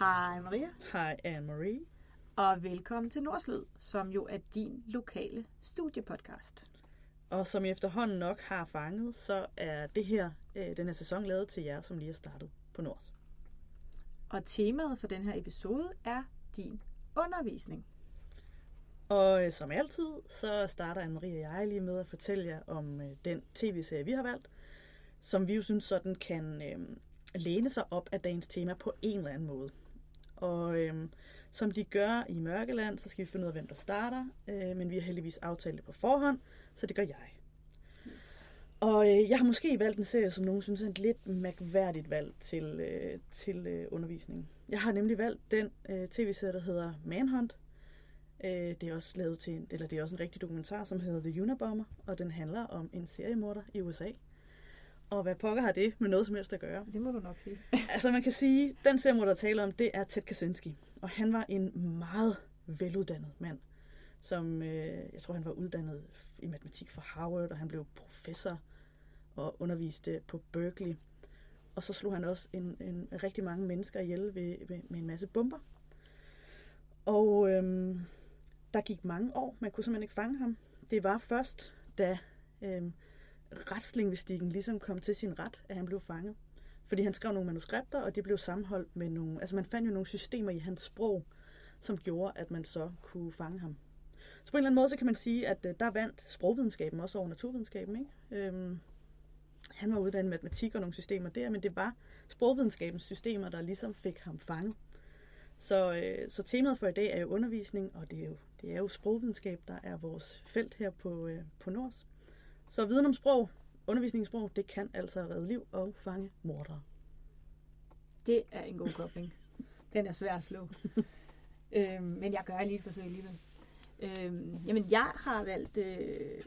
Hej Maria, Hej Anne-Marie. og velkommen til Nordslyd, som jo er din lokale studiepodcast. Og som I efterhånden nok har fanget, så er det her, øh, den her sæson lavet til jer, som lige er startet på Nords. Og temaet for den her episode er din undervisning. Og øh, som altid, så starter Anne-Marie og jeg lige med at fortælle jer om øh, den tv-serie, vi har valgt, som vi jo synes sådan kan øh, læne sig op af dagens tema på en eller anden måde. Og øh, som de gør i Mørkeland, så skal vi finde ud af, hvem der starter, øh, men vi har heldigvis aftalt det på forhånd, så det gør jeg. Yes. Og øh, jeg har måske valgt en serie, som nogen synes er et lidt mærkværdigt valg til, øh, til øh, undervisning. Jeg har nemlig valgt den øh, tv-serie, der hedder Manhunt. Øh, det er også lavet til en, eller det er også en rigtig dokumentar, som hedder The Unabomber, og den handler om en seriemorder i USA. Og hvad pokker har det med noget som helst at gøre? Det må du nok sige. Altså man kan sige, den seriemorder, der taler om, det er Ted Kaczynski. Og han var en meget veluddannet mand, som øh, jeg tror, han var uddannet i matematik fra Harvard, og han blev professor og underviste på Berkeley. Og så slog han også en, en rigtig mange mennesker ihjel ved, ved, med en masse bomber. Og øhm, der gik mange år, man kunne simpelthen ikke fange ham. Det var først, da øhm, retslingvistikken ligesom kom til sin ret, at han blev fanget. Fordi han skrev nogle manuskripter, og det blev sammenholdt med nogle... Altså man fandt jo nogle systemer i hans sprog, som gjorde, at man så kunne fange ham. Så på en eller anden måde, så kan man sige, at øh, der vandt sprogvidenskaben også over naturvidenskaben. Ikke? Øhm, han var uddannet i matematik og nogle systemer der, men det var sprogvidenskabens systemer, der ligesom fik ham fanget. Så, øh, så temaet for i dag er jo undervisning, og det er jo, det er jo sprogvidenskab, der er vores felt her på, øh, på Nords. Så viden om sprog, undervisning i sprog, det kan altså redde liv og fange mordere. Det er en god kobling. Den er svær at slå. øhm, men jeg gør lige et forsøg alligevel. Øhm, jamen, jeg har valgt... Øh,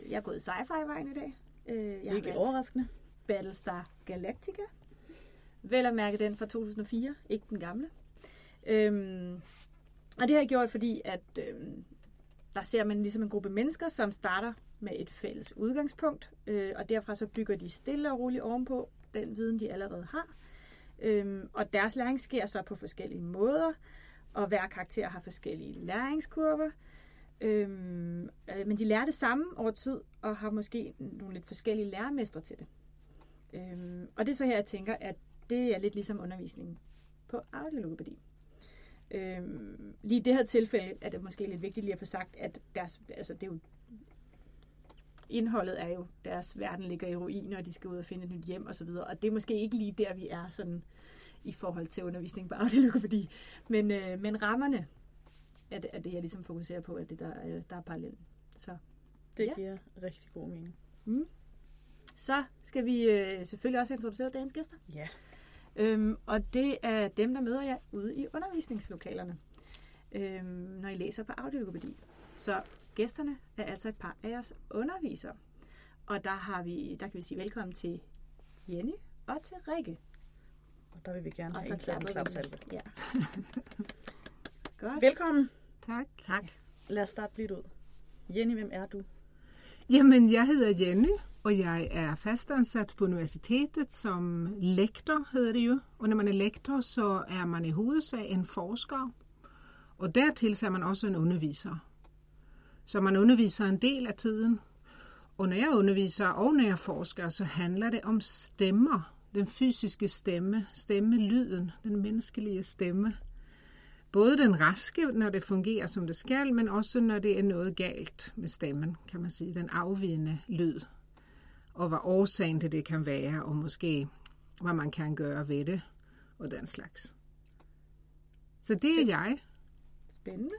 jeg er gået sci-fi-vejen i dag. Øh, jeg Ikke overraskende. Battlestar Galactica. Vel at mærke den fra 2004, ikke den gamle. Øhm, og det har jeg gjort, fordi at øhm, der ser man ligesom en gruppe mennesker, som starter med et fælles udgangspunkt, øh, og derfra så bygger de stille og roligt ovenpå den viden, de allerede har. Øhm, og deres læring sker så på forskellige måder, og hver karakter har forskellige læringskurver. Øhm, øh, men de lærer det samme over tid, og har måske nogle lidt forskellige lærermestre til det. Øhm, og det er så her, jeg tænker, at det er lidt ligesom undervisningen på audiologopædi. Øhm, lige i det her tilfælde er det måske lidt vigtigt lige at få sagt, at deres, altså det er jo, indholdet er jo, deres verden ligger i ruiner, og de skal ud og finde et nyt hjem osv., og det er måske ikke lige der, vi er sådan i forhold til undervisning på audiologopædi, men, øh, men rammerne er det, er det, jeg ligesom fokuserer på, at det der, øh, der er parallelt. Så Det Ja. giver rigtig god mening. Mm. Så skal vi øh, selvfølgelig også introducere dagens gæster. Ja. Øhm, og det er dem, der møder jer ude i undervisningslokalerne, øhm, når I læser på audiologopædi. Så gæsterne er altså et par af jeres undervisere. Og der, har vi, der kan vi sige velkommen til Jenny og til Rikke. Og der vil vi gerne Og have så indsat en klapsalve. Ja. Godt. Velkommen. Tak. Tak. Lad os starte blidt ud. Jenny, hvem er du? Jamen, jeg hedder Jenny, og jeg er fastansat på universitetet som lektor, hedder det jo. Og når man er lektor, så er man i hovedsag en forsker, og dertil så er man også en underviser. Så man underviser en del af tiden. Og når jeg underviser og når jeg forsker, så handler det om stemmer. Den fysiske stemme, stemmelyden, den menneskelige stemme. Både den raske, når det fungerer som det skal, men også når det er noget galt med stemmen, kan man sige. Den afvigende lyd. Og hvad årsagen til det kan være, og måske hvad man kan gøre ved det, og den slags. Så det er jeg. Spændende.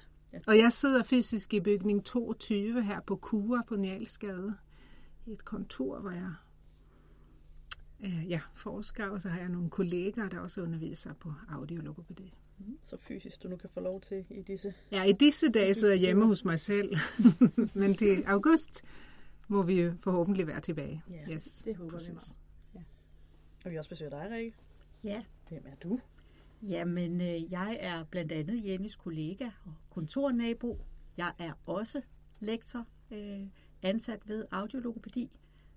Og jeg sidder fysisk i bygning 22 her på Kura på Njalsgade. I et kontor, hvor jeg øh, ja, forsker, og så har jeg nogle kollegaer, der også underviser på audiologopædi. Så fysisk du nu kan få lov til i disse. Ja, i disse dage disse sidder jeg hjemme hos mig selv, men til august må vi jo forhåbentlig være tilbage. Ja, yes, det håber vi præcis. meget. Og vi også besøger dig, Rikke. Ja, Hvem er du? Jamen øh, jeg er blandt andet Jennys kollega og kontornabo. Jeg er også lektor, øh, ansat ved audiologopædi,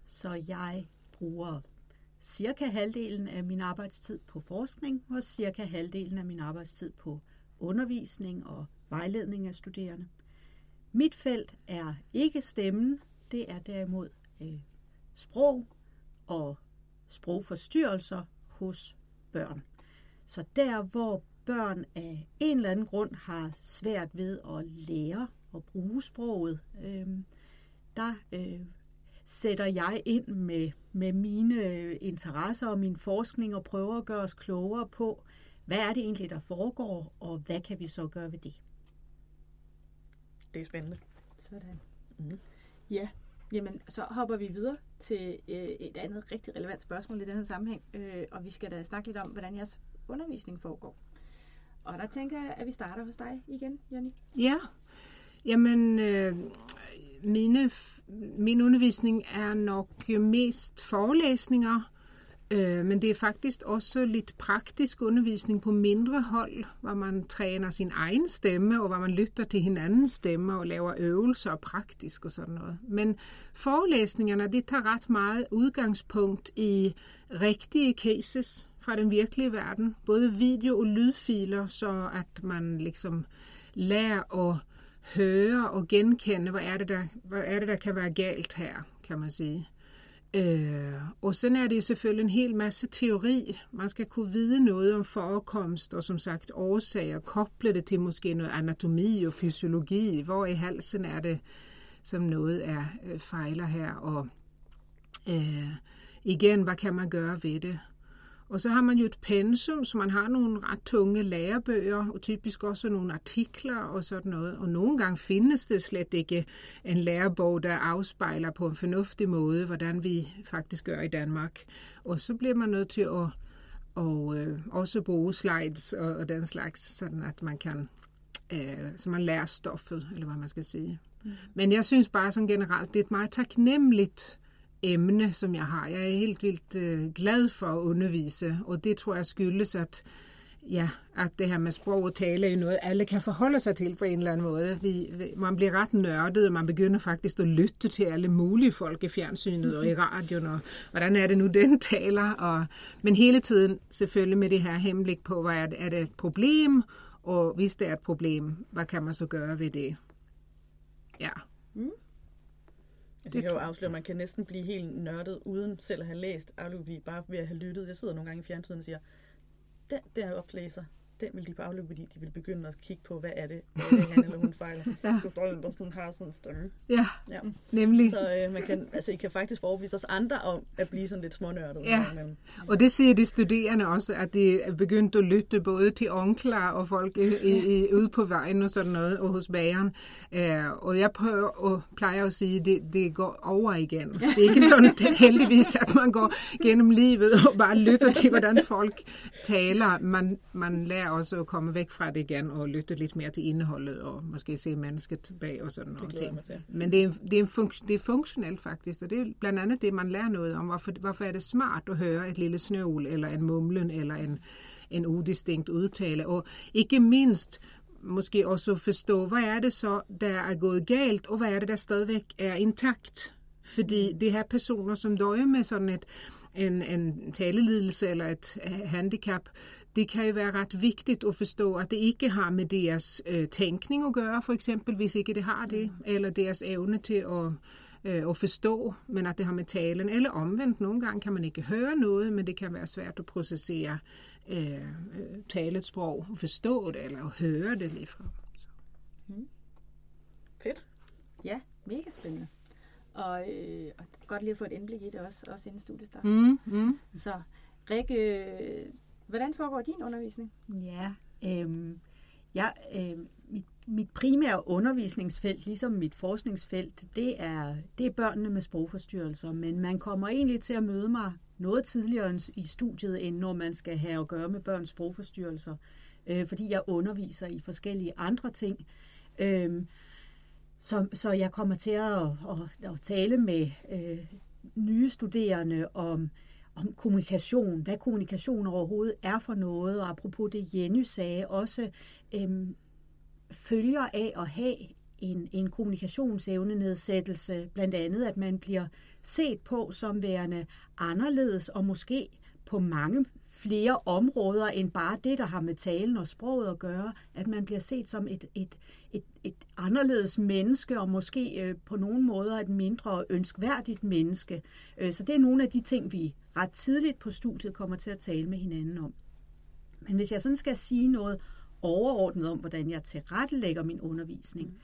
så jeg bruger cirka halvdelen af min arbejdstid på forskning og cirka halvdelen af min arbejdstid på undervisning og vejledning af studerende. Mit felt er ikke stemmen, det er derimod øh, sprog og sprogforstyrrelser hos børn. Så der, hvor børn af en eller anden grund har svært ved at lære at bruge sproget, øh, der øh, sætter jeg ind med, med mine interesser og min forskning og prøver at gøre os klogere på, hvad er det egentlig, der foregår, og hvad kan vi så gøre ved det? Det er spændende. Sådan. Mhm. Ja, jamen så hopper vi videre til øh, et andet rigtig relevant spørgsmål i den her sammenhæng, øh, og vi skal da snakke lidt om, hvordan jeres undervisning foregår. Og der tænker jeg, at vi starter hos dig igen, Jenny. Ja, jamen øh, mine, min undervisning er nok mest forelæsninger, øh, men det er faktisk også lidt praktisk undervisning på mindre hold, hvor man træner sin egen stemme, og hvor man lytter til hinandens stemme og laver øvelser og praktisk og sådan noget. Men forelæsningerne, det tager ret meget udgangspunkt i rigtige cases fra den virkelige verden, både video- og lydfiler, så at man ligesom lærer at høre og genkende, hvad er det, der, hvad er det, der kan være galt her, kan man sige. Øh, og så er det jo selvfølgelig en hel masse teori. Man skal kunne vide noget om forekomst og som sagt årsager, koble det til måske noget anatomi og fysiologi. Hvor i halsen er det, som noget er øh, fejler her, og øh, igen, hvad kan man gøre ved det? Og så har man jo et pensum, så man har nogle ret tunge lærebøger, og typisk også nogle artikler og sådan noget. Og nogle gange findes det slet ikke en lærebog, der afspejler på en fornuftig måde, hvordan vi faktisk gør i Danmark. Og så bliver man nødt til at og øh, også bruge slides og, og den slags, sådan at man kan, øh, så man lærer stoffet, eller hvad man skal sige. Mm. Men jeg synes bare sådan generelt, det er et meget taknemmeligt emne, som jeg har. Jeg er helt vildt øh, glad for at undervise, og det tror jeg skyldes, at ja, at det her med sprog og tale er noget, alle kan forholde sig til på en eller anden måde. Vi, man bliver ret nørdet, og man begynder faktisk at lytte til alle mulige folk i fjernsynet og i radioen, og hvordan er det nu, den taler. Og, men hele tiden selvfølgelig med det her hemblik på, hvad er det, er det et problem, og hvis det er et problem, hvad kan man så gøre ved det? Ja. Altså, Det jeg kan jo afsløre, at man kan næsten blive helt nørdet, uden selv at have læst afløbet, bare ved at have lyttet. Jeg sidder nogle gange i fjernsynet og siger, den der oplæser, den vil de på afløbet, de vil begynde at kigge på, hvad er det, hvad er det han eller hun fejler. Ja. Så står der sådan, har sådan en stemme. Ja, Ja. nemlig. Så øh, man kan, altså, I kan faktisk overbevise os andre om at blive sådan lidt smånørdet. Ja. imellem. Og det siger de studerende også, at de er begyndt at lytte både til onkler og folk i, i, i, ude på vejen og sådan noget, og hos bageren. Uh, og jeg prøver, og plejer at sige, at det, det går over igen. Det er ikke sådan heldigvis, at man går gennem livet og bare lytter til, hvordan folk taler. Man, man lærer også at komme væk fra det igen og lytte lidt mere til indholdet og måske se mennesket bag og sådan noget. til. Men det er, det, er en funk- det er funktionelt faktisk, og det er blandt andet det, man lærer noget om. Hvorfor, hvorfor er det smart at høre et lille snøvl, eller en mumlen, eller en, en udistinkt udtale. Og ikke mindst måske også forstå, hvad er det så, der er gået galt, og hvad er det, der stadigvæk er intakt. Fordi det her personer, som døjer med sådan et, en, en talelidelse eller et øh, handicap, det kan jo være ret vigtigt at forstå, at det ikke har med deres øh, tænkning at gøre, for eksempel, hvis ikke det har det, eller deres evne til at, øh, at forstå, men at det har med talen, eller omvendt. Nogle gange kan man ikke høre noget, men det kan være svært at processere øh, øh, talet sprog, og forstå det, eller at høre det lige fra. Fedt. Ja, mega spændende. Og, øh, og godt lige at få et indblik i det også, også inden studiestart. Mm, mm. Så Rikke, øh, hvordan foregår din undervisning? Ja, øhm, jeg, øhm, mit, mit primære undervisningsfelt, ligesom mit forskningsfelt, det er, det er børnene med sprogforstyrrelser, men man kommer egentlig til at møde mig noget tidligere i studiet, end når man skal have at gøre med børns sprogforstyrrelser, øh, fordi jeg underviser i forskellige andre ting. Øhm, så, så jeg kommer til at, at, at tale med øh, nye studerende om, om kommunikation, hvad kommunikation overhovedet er for noget, og apropos det Jenny sagde, også øh, følger af at have en, en kommunikationsevnenedsættelse, blandt andet at man bliver set på som værende anderledes og måske på mange flere områder end bare det, der har med talen og sproget at gøre, at man bliver set som et, et, et, et anderledes menneske, og måske øh, på nogle måder et mindre ønskværdigt menneske. Øh, så det er nogle af de ting, vi ret tidligt på studiet kommer til at tale med hinanden om. Men hvis jeg sådan skal sige noget overordnet om, hvordan jeg tilrettelægger min undervisning, mm.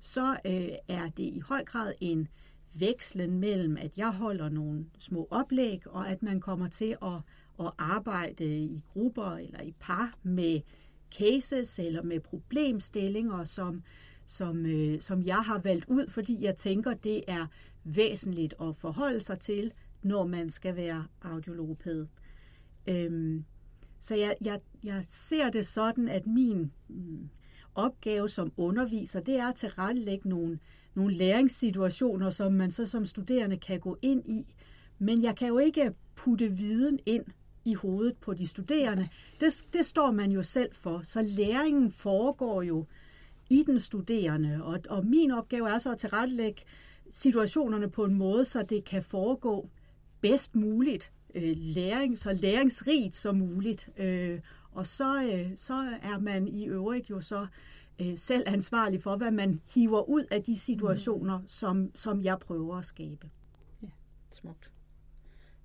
så øh, er det i høj grad en vekslen mellem, at jeg holder nogle små oplæg, og at man kommer til at at arbejde i grupper eller i par med cases eller med problemstillinger, som, som, øh, som jeg har valgt ud, fordi jeg tænker, det er væsentligt at forholde sig til, når man skal være audiologoped. Øhm, så jeg, jeg, jeg ser det sådan, at min mm, opgave som underviser, det er at tilrettelægge nogle, nogle læringssituationer, som man så som studerende kan gå ind i. Men jeg kan jo ikke putte viden ind i hovedet på de studerende. Det, det står man jo selv for. Så læringen foregår jo i den studerende, og, og min opgave er så at tilrettelægge situationerne på en måde, så det kan foregå bedst muligt, øh, læring, så læringsrigt som muligt. Øh, og så, øh, så er man i øvrigt jo så øh, selv ansvarlig for, hvad man hiver ud af de situationer, mm. som, som jeg prøver at skabe. Ja, smukt.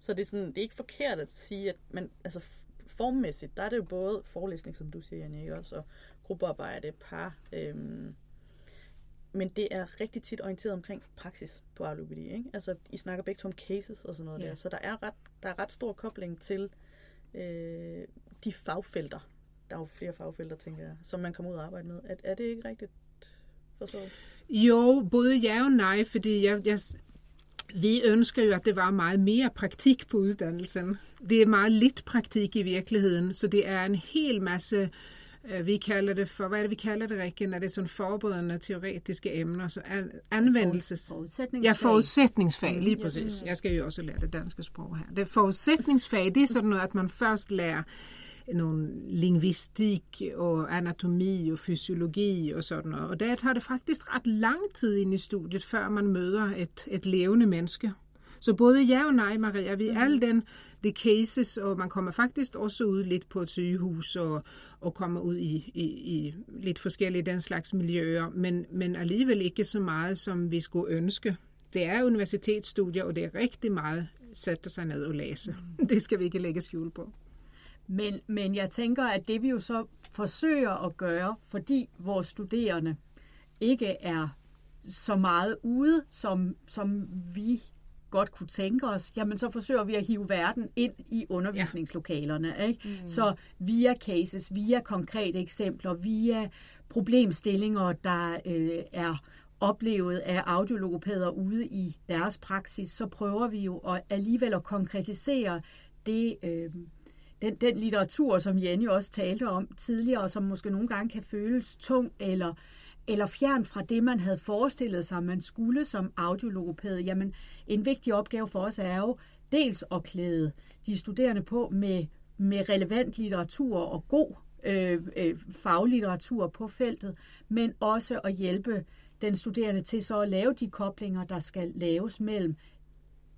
Så det er, sådan, det er ikke forkert at sige, at man, altså formmæssigt, der er det jo både forelæsning, som du siger, Janne, også, og gruppearbejde, par. Øhm, men det er rigtig tit orienteret omkring praksis på audiopædi. Ikke? Altså, I snakker begge om cases og sådan noget ja. der, så der er, ret, der er ret stor kobling til øh, de fagfelter. Der er jo flere fagfelter, tænker jeg, som man kommer ud og arbejde med. Er, er det ikke rigtigt forstået? Jo, både ja og nej, fordi jeg, jeg, vi ønsker jo, at det var meget mere praktik på uddannelsen. Det er meget lidt praktik i virkeligheden, så det er en hel masse, øh, vi kalder det for, hvad er det, vi kalder det, Rikke, når det er sådan forberedende teoretiske emner, så anvendelses... Forudsætningsfag. Ja, forudsætningsfag, lige præcis. Jeg skal jo også lære det danske sprog her. Det forudsætningsfag, det er sådan noget, at man først lærer nogle lingvistik og anatomi og fysiologi og sådan noget. Og der tager det faktisk ret lang tid ind i studiet, før man møder et, et levende menneske. Så både ja og nej, Maria, vi er alle den, de cases, og man kommer faktisk også ud lidt på et sygehus og, og kommer ud i, i, i lidt forskellige den slags miljøer, men, men alligevel ikke så meget, som vi skulle ønske. Det er universitetsstudier, og det er rigtig meget sætte sig ned og læse. Mm. Det skal vi ikke lægge skjul på. Men, men jeg tænker, at det vi jo så forsøger at gøre, fordi vores studerende ikke er så meget ude, som, som vi godt kunne tænke os, jamen så forsøger vi at hive verden ind i undervisningslokalerne. Ja. Ikke? Mm. Så via cases, via konkrete eksempler, via problemstillinger, der øh, er oplevet af audiologopæder ude i deres praksis, så prøver vi jo at alligevel at konkretisere det, øh, den, den litteratur, som Jenny også talte om tidligere, og som måske nogle gange kan føles tung eller, eller fjern fra det, man havde forestillet sig, man skulle som audiologopæd. Jamen, en vigtig opgave for os er jo dels at klæde de studerende på med, med relevant litteratur og god øh, øh, faglitteratur på feltet, men også at hjælpe den studerende til så at lave de koblinger, der skal laves mellem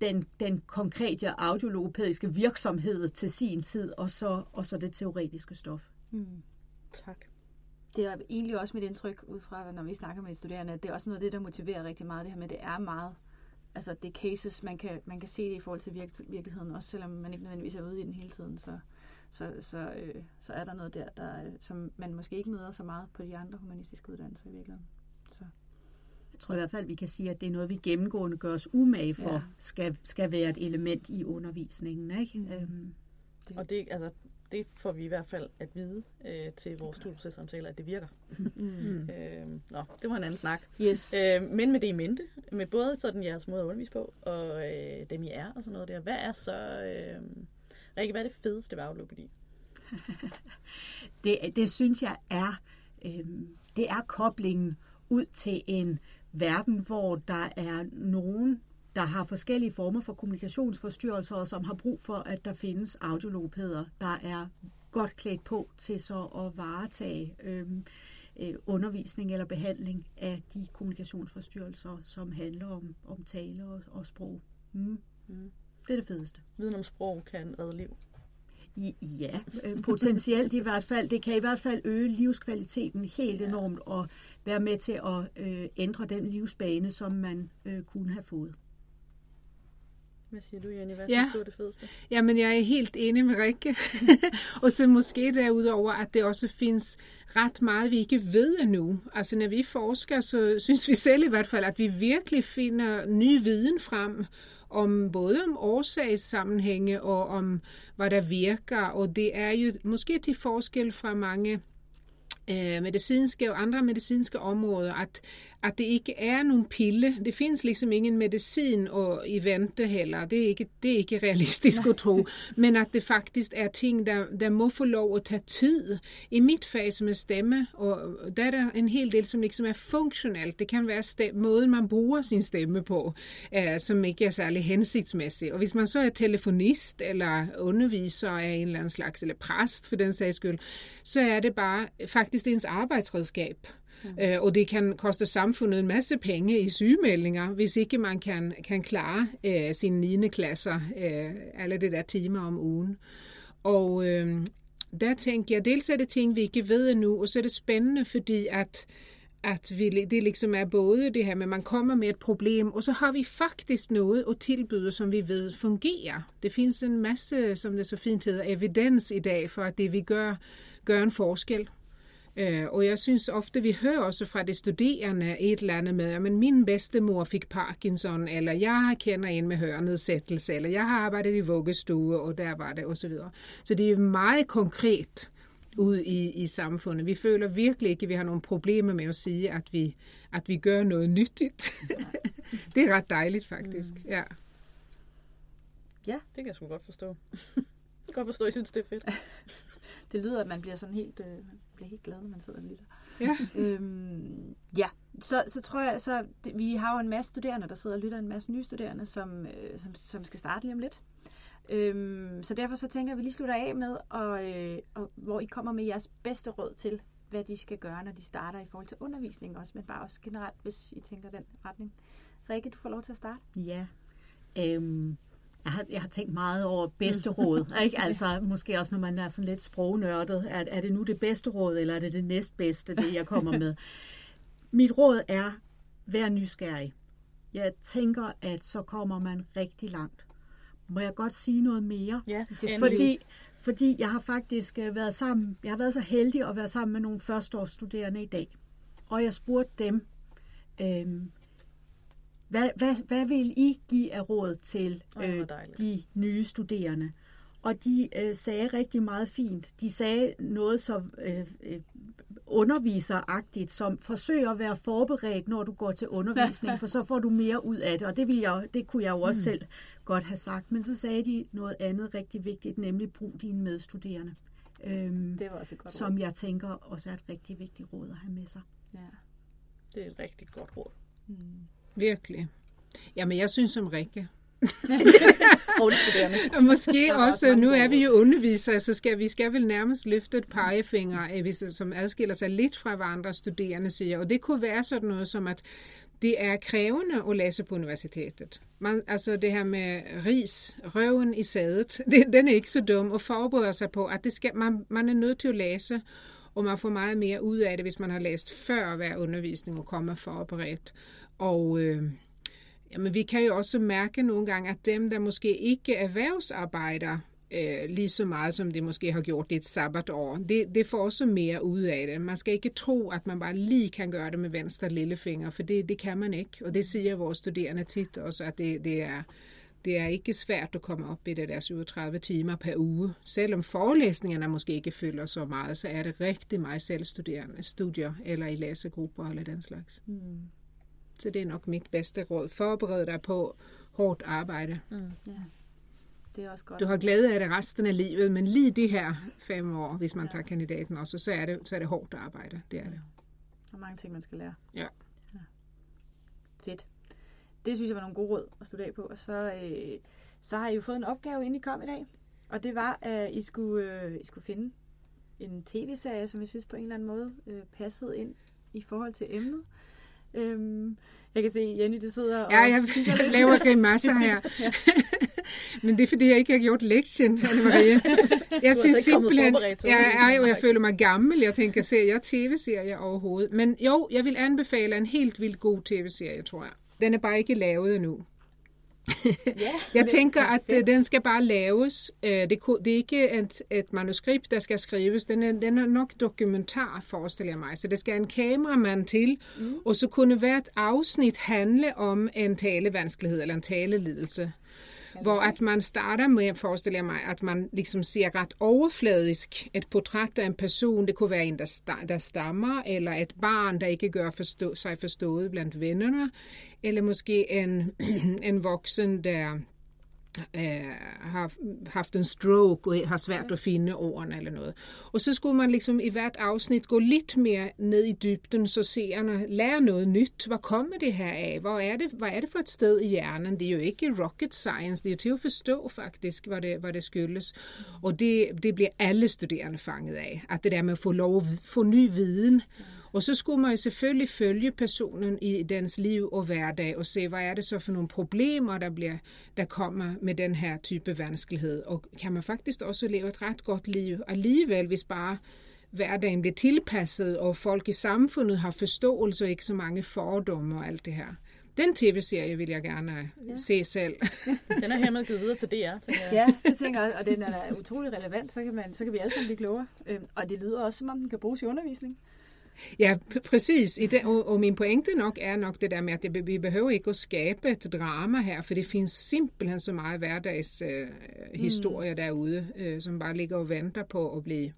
den, den konkrete audiologopædiske virksomhed til sin tid, og så, og så det teoretiske stof. Mm. Tak. Det er egentlig også mit indtryk ud fra, når vi snakker med studerende, at det er også noget af det, der motiverer rigtig meget det her med, det er meget, altså det er cases, man kan, man kan se det i forhold til virke, virkeligheden, også selvom man ikke nødvendigvis er ude i den hele tiden, så, så, så, øh, så er der noget der, der, øh, som man måske ikke møder så meget på de andre humanistiske uddannelser i virkeligheden. Så. Jeg tror i hvert fald, vi kan sige, at det er noget, vi gennemgående gør os umage for, ja. skal, skal være et element i undervisningen. Ikke? Mm. Øhm. Det. Og det, altså, det får vi i hvert fald at vide øh, til vores studiesamtaler, at det virker. Mm. øh, nå, det var en anden snak. Yes. Øh, men med det i mente, med både sådan jeres måde at undervise på, og øh, dem I er, og sådan noget der. Hvad er så, øh, Rikke, hvad er det fedeste ved afløbet det, det synes jeg er, øh, det er koblingen ud til en verden, hvor der er nogen, der har forskellige former for kommunikationsforstyrrelser, og som har brug for, at der findes audiologopæder, der er godt klædt på til så at varetage øh, øh, undervisning eller behandling af de kommunikationsforstyrrelser, som handler om, om tale og, og sprog. Mm. Mm. Det er det fedeste. Viden om sprog kan redde liv. Ja, øh, potentielt i hvert fald. Det kan i hvert fald øge livskvaliteten helt enormt og være med til at øh, ændre den livsbane, som man øh, kunne have fået. Hvad siger du, Jenny? Hvad Ja. synes du er det fedeste? Jamen, jeg er helt enig med Rikke. og så måske derudover, at det også findes ret meget, vi ikke ved endnu. Altså, når vi forsker, så synes vi selv i hvert fald, at vi virkelig finder ny viden frem om både om årsagssammenhænge og om, hvad der virker. Og det er jo måske til forskel fra mange øh, medicinske og andre medicinske områder, at, at det ikke er nogen pille. Det findes ligesom ingen medicin og i vente heller. Det er ikke, det er ikke realistisk at tro. Men at det faktisk er ting, der, der må få lov at tage tid. I mit fag som er stemme, og der er der en hel del, som ligesom er funktionelt. Det kan være stemme, måden, man bruger sin stemme på, øh, som ikke er særlig hensigtsmæssig. Og hvis man så er telefonist eller underviser af en eller anden slags, eller præst for den sags skyld, så er det bare faktisk ens arbejdsredskab. Øh, og det kan koste samfundet en masse penge i sygemeldinger, hvis ikke man kan, kan klare øh, sine 9. klasser, øh, alle det der timer om ugen. Og øh, der tænker jeg, dels er det ting, vi ikke ved endnu, og så er det spændende, fordi at, at vi, det ligesom er både det her med, at man kommer med et problem, og så har vi faktisk noget at tilbyde, som vi ved fungerer. Det findes en masse, som det så fint hedder, evidens i dag for, at det vi gør, gør en forskel. Øh, og jeg synes ofte, vi hører også fra de studerende et eller andet med, at men min bedstemor fik Parkinson, eller jeg kender en med hørenedsættelse, eller jeg har arbejdet i vuggestue, og der var det, osv. Så, så det er meget konkret ud i, i samfundet. Vi føler virkelig ikke, at vi har nogle problemer med at sige, at vi, at vi gør noget nyttigt. det er ret dejligt, faktisk. Mm. Ja. Det kan jeg sgu godt forstå. jeg kan godt forstå, at I synes, det er fedt. Det lyder, at man bliver sådan helt, øh, man bliver helt glad, når man sidder og lytter. Ja. Øhm, ja, så, så tror jeg, så det, vi har jo en masse studerende, der sidder og lytter, en masse nye studerende, som, øh, som, som skal starte lige om lidt. Øhm, så derfor så tænker jeg, at vi lige slutter af med, og, øh, og, hvor I kommer med jeres bedste råd til, hvad de skal gøre, når de starter i forhold til undervisning også, men bare også generelt, hvis I tænker den retning. Rikke, du får lov til at starte. Ja. Øhm, jeg, har, jeg har tænkt meget over bedste råd. Ikke? Altså, måske også, når man er sådan lidt sprognørdet. Er, er det nu det bedste råd, eller er det det næstbedste, det jeg kommer med? Mit råd er, vær nysgerrig. Jeg tænker, at så kommer man rigtig langt. Må jeg godt sige noget mere? Ja, Fordi, fordi jeg har faktisk øh, været sammen, jeg har været så heldig at være sammen med nogle førsteårsstuderende i dag. Og jeg spurgte dem, øhm, hvad, hvad, hvad vil I give af råd til øh, dejligt. de nye studerende? Og de øh, sagde rigtig meget fint. De sagde noget så øh, øh, underviseragtigt, som forsøg at være forberedt, når du går til undervisning, for så får du mere ud af det. Og det, vil jeg, det kunne jeg jo også mm. selv godt have sagt. Men så sagde de noget andet rigtig vigtigt, nemlig brug dine medstuderende. Øhm, Det var også et godt som jeg tænker også er et rigtig vigtigt råd at have med sig. råd. Ja. Det er et rigtig godt råd. Virkelig. Jamen, jeg synes som Rikke. Og måske også også, nu er vi jo undervisere, så skal vi skal vel nærmest løfte et pegefinger, øh, hvis, som adskiller sig lidt fra, hvad andre studerende siger. Og det kunne være sådan noget som, at det er krævende at læse på universitetet. Man, altså det her med ris, røven i sædet, det, den er ikke så dum og forbereder sig på, at det skal, man, man er nødt til at læse, og man får meget mere ud af det, hvis man har læst før hver undervisning og kommer forberedt. Og øh, jamen, vi kan jo også mærke nogle gange, at dem, der måske ikke erhvervsarbejder øh, lige så meget, som de måske har gjort i et sabbatår, det, det får også mere ud af det. Man skal ikke tro, at man bare lige kan gøre det med venstre lillefinger, for det, det kan man ikke. Og det siger vores studerende tit også, at det, det er det er ikke svært at komme op i det der 37 timer per uge. Selvom forelæsningerne måske ikke fylder så meget, så er det rigtig meget selvstuderende studier eller i læsegrupper eller den slags. Mm. Så det er nok mit bedste råd. Forbered dig på hårdt arbejde. Ja. Det er også godt. Du har glæde af det resten af livet, men lige de her fem år, hvis man tager kandidaten også, så er det, så er det hårdt arbejde. Det er det. Der er mange ting, man skal lære. Ja. ja. Fedt. Det synes jeg var nogle gode råd at slutte af på. Og så, øh, så har I jo fået en opgave, inden I kom i dag. Og det var, at I skulle, øh, I skulle finde en tv-serie, som jeg synes på en eller anden måde øh, passede ind i forhold til emnet. Øhm, jeg kan se, Jenny, du sidder og Ja, jeg, jeg laver grimasser her. Men det er, fordi jeg ikke har gjort lektien, Anne-Marie. Jeg synes simpelthen, jeg, jeg, jeg, jeg føler mig gammel. Jeg tænker, ser jeg tv-serier overhovedet? Men jo, jeg vil anbefale en helt vildt god tv-serie, tror jeg. Den er bare ikke lavet endnu. Ja, Jeg tænker, at øh, perfekt. den skal bare laves. Øh, det er ikke et, et manuskript, der skal skrives. Den er, den er nok dokumentar, forestiller jeg mig. Så det skal en kameramand til, mm. og så kunne hvert afsnit handle om en talevanskelighed eller en talelidelse. Hvor at man starter med, forestiller jeg mig, at man ligesom ser ret overfladisk et portræt af en person. Det kunne være en, der, sta- der stammer, eller et barn, der ikke gør forstå- sig forstået blandt vennerne, eller måske en, en voksen, der øh, har haft en stroke og har svært at finde ordene eller noget. Og så skulle man ligesom i hvert afsnit gå lidt mere ned i dybden, så seerne lærer noget nyt. Hvad kommer det her af? Hvor er det, hvad er det for et sted i hjernen? Det er jo ikke rocket science, det er jo til at forstå faktisk, hvad det, hvad det skyldes. Og det, det bliver alle studerende fanget af, at det der med at få lov at få ny viden, og så skulle man jo selvfølgelig følge personen i dens liv og hverdag og se, hvad er det så for nogle problemer, der, bliver, der kommer med den her type vanskelighed. Og kan man faktisk også leve et ret godt liv alligevel, hvis bare hverdagen bliver tilpasset, og folk i samfundet har forståelse og ikke så mange fordomme og alt det her. Den tv-serie vil jeg gerne ja. se selv. Den er hermed givet videre til DR, jeg. Ja, det tænker jeg, og den er utrolig relevant, så kan, man, så kan vi alle sammen blive klogere. Øhm, og det lyder også, som om den kan bruges i undervisning. Ja, præcis. I det, og, og min pointe nok er nok det der med, at det, vi behøver ikke at skabe et drama her, for det findes simpelthen så meget hverdags øh, historier mm. derude, øh, som bare ligger og venter på at blive,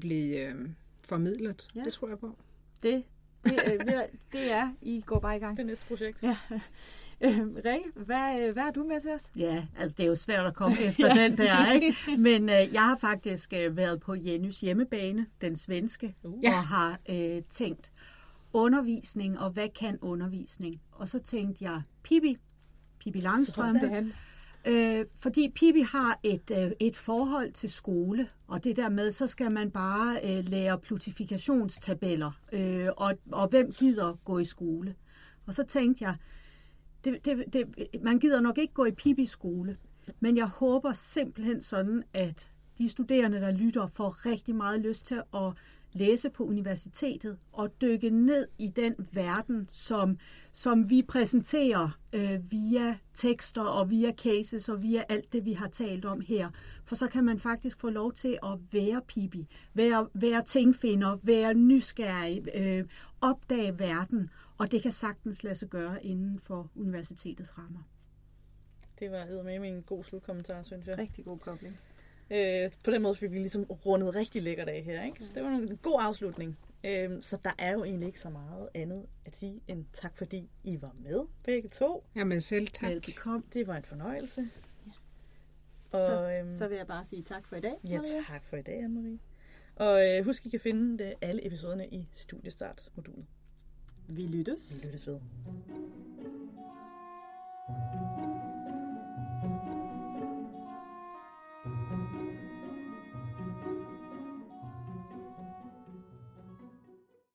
blive øh, formidlet. Ja. Det tror jeg på. Det, det, øh, det er, I går bare i gang. Det er næste projekt. Ja. Øhm, Rikke, hvad, øh, hvad har du med til os? Ja, altså det er jo svært at komme efter den der, ikke? Men øh, jeg har faktisk øh, været på Jennys hjemmebane, den svenske, uh. Og har øh, tænkt undervisning, og hvad kan undervisning? Og så tænkte jeg, Pippi, Pippi Langstrømpe. Øh, fordi Pippi har et, øh, et forhold til skole, og det der med, så skal man bare øh, lære plutifikationstabeller, øh, og, og hvem gider gå i skole? Og så tænkte jeg, det, det, det, man gider nok ikke gå i Pippis skole, men jeg håber simpelthen sådan, at de studerende, der lytter, får rigtig meget lyst til at læse på universitetet og dykke ned i den verden, som, som vi præsenterer øh, via tekster og via cases og via alt det, vi har talt om her. For så kan man faktisk få lov til at være pipi, være, være tingfinder, være nysgerrig, øh, opdage verden, og det kan sagtens lade sig gøre inden for universitetets rammer. Det var med en god slutkommentar, synes jeg. Rigtig god kobling. Øh, på den måde fik vi ligesom rundet rigtig lækkert af her. Ikke? Så det var en god afslutning. Øh, så der er jo egentlig ikke så meget andet at sige end tak, fordi I var med begge to. Jamen selv tak. Velbekomme. Det var en fornøjelse. Så, Og, øhm, så vil jeg bare sige tak for i dag. Ja, Maria. tak for i dag, Anne-Marie. Og øh, husk, I kan finde det, alle episoderne i Studiestart-modulet. Vi lyttes. Vi lyttes ved. thank you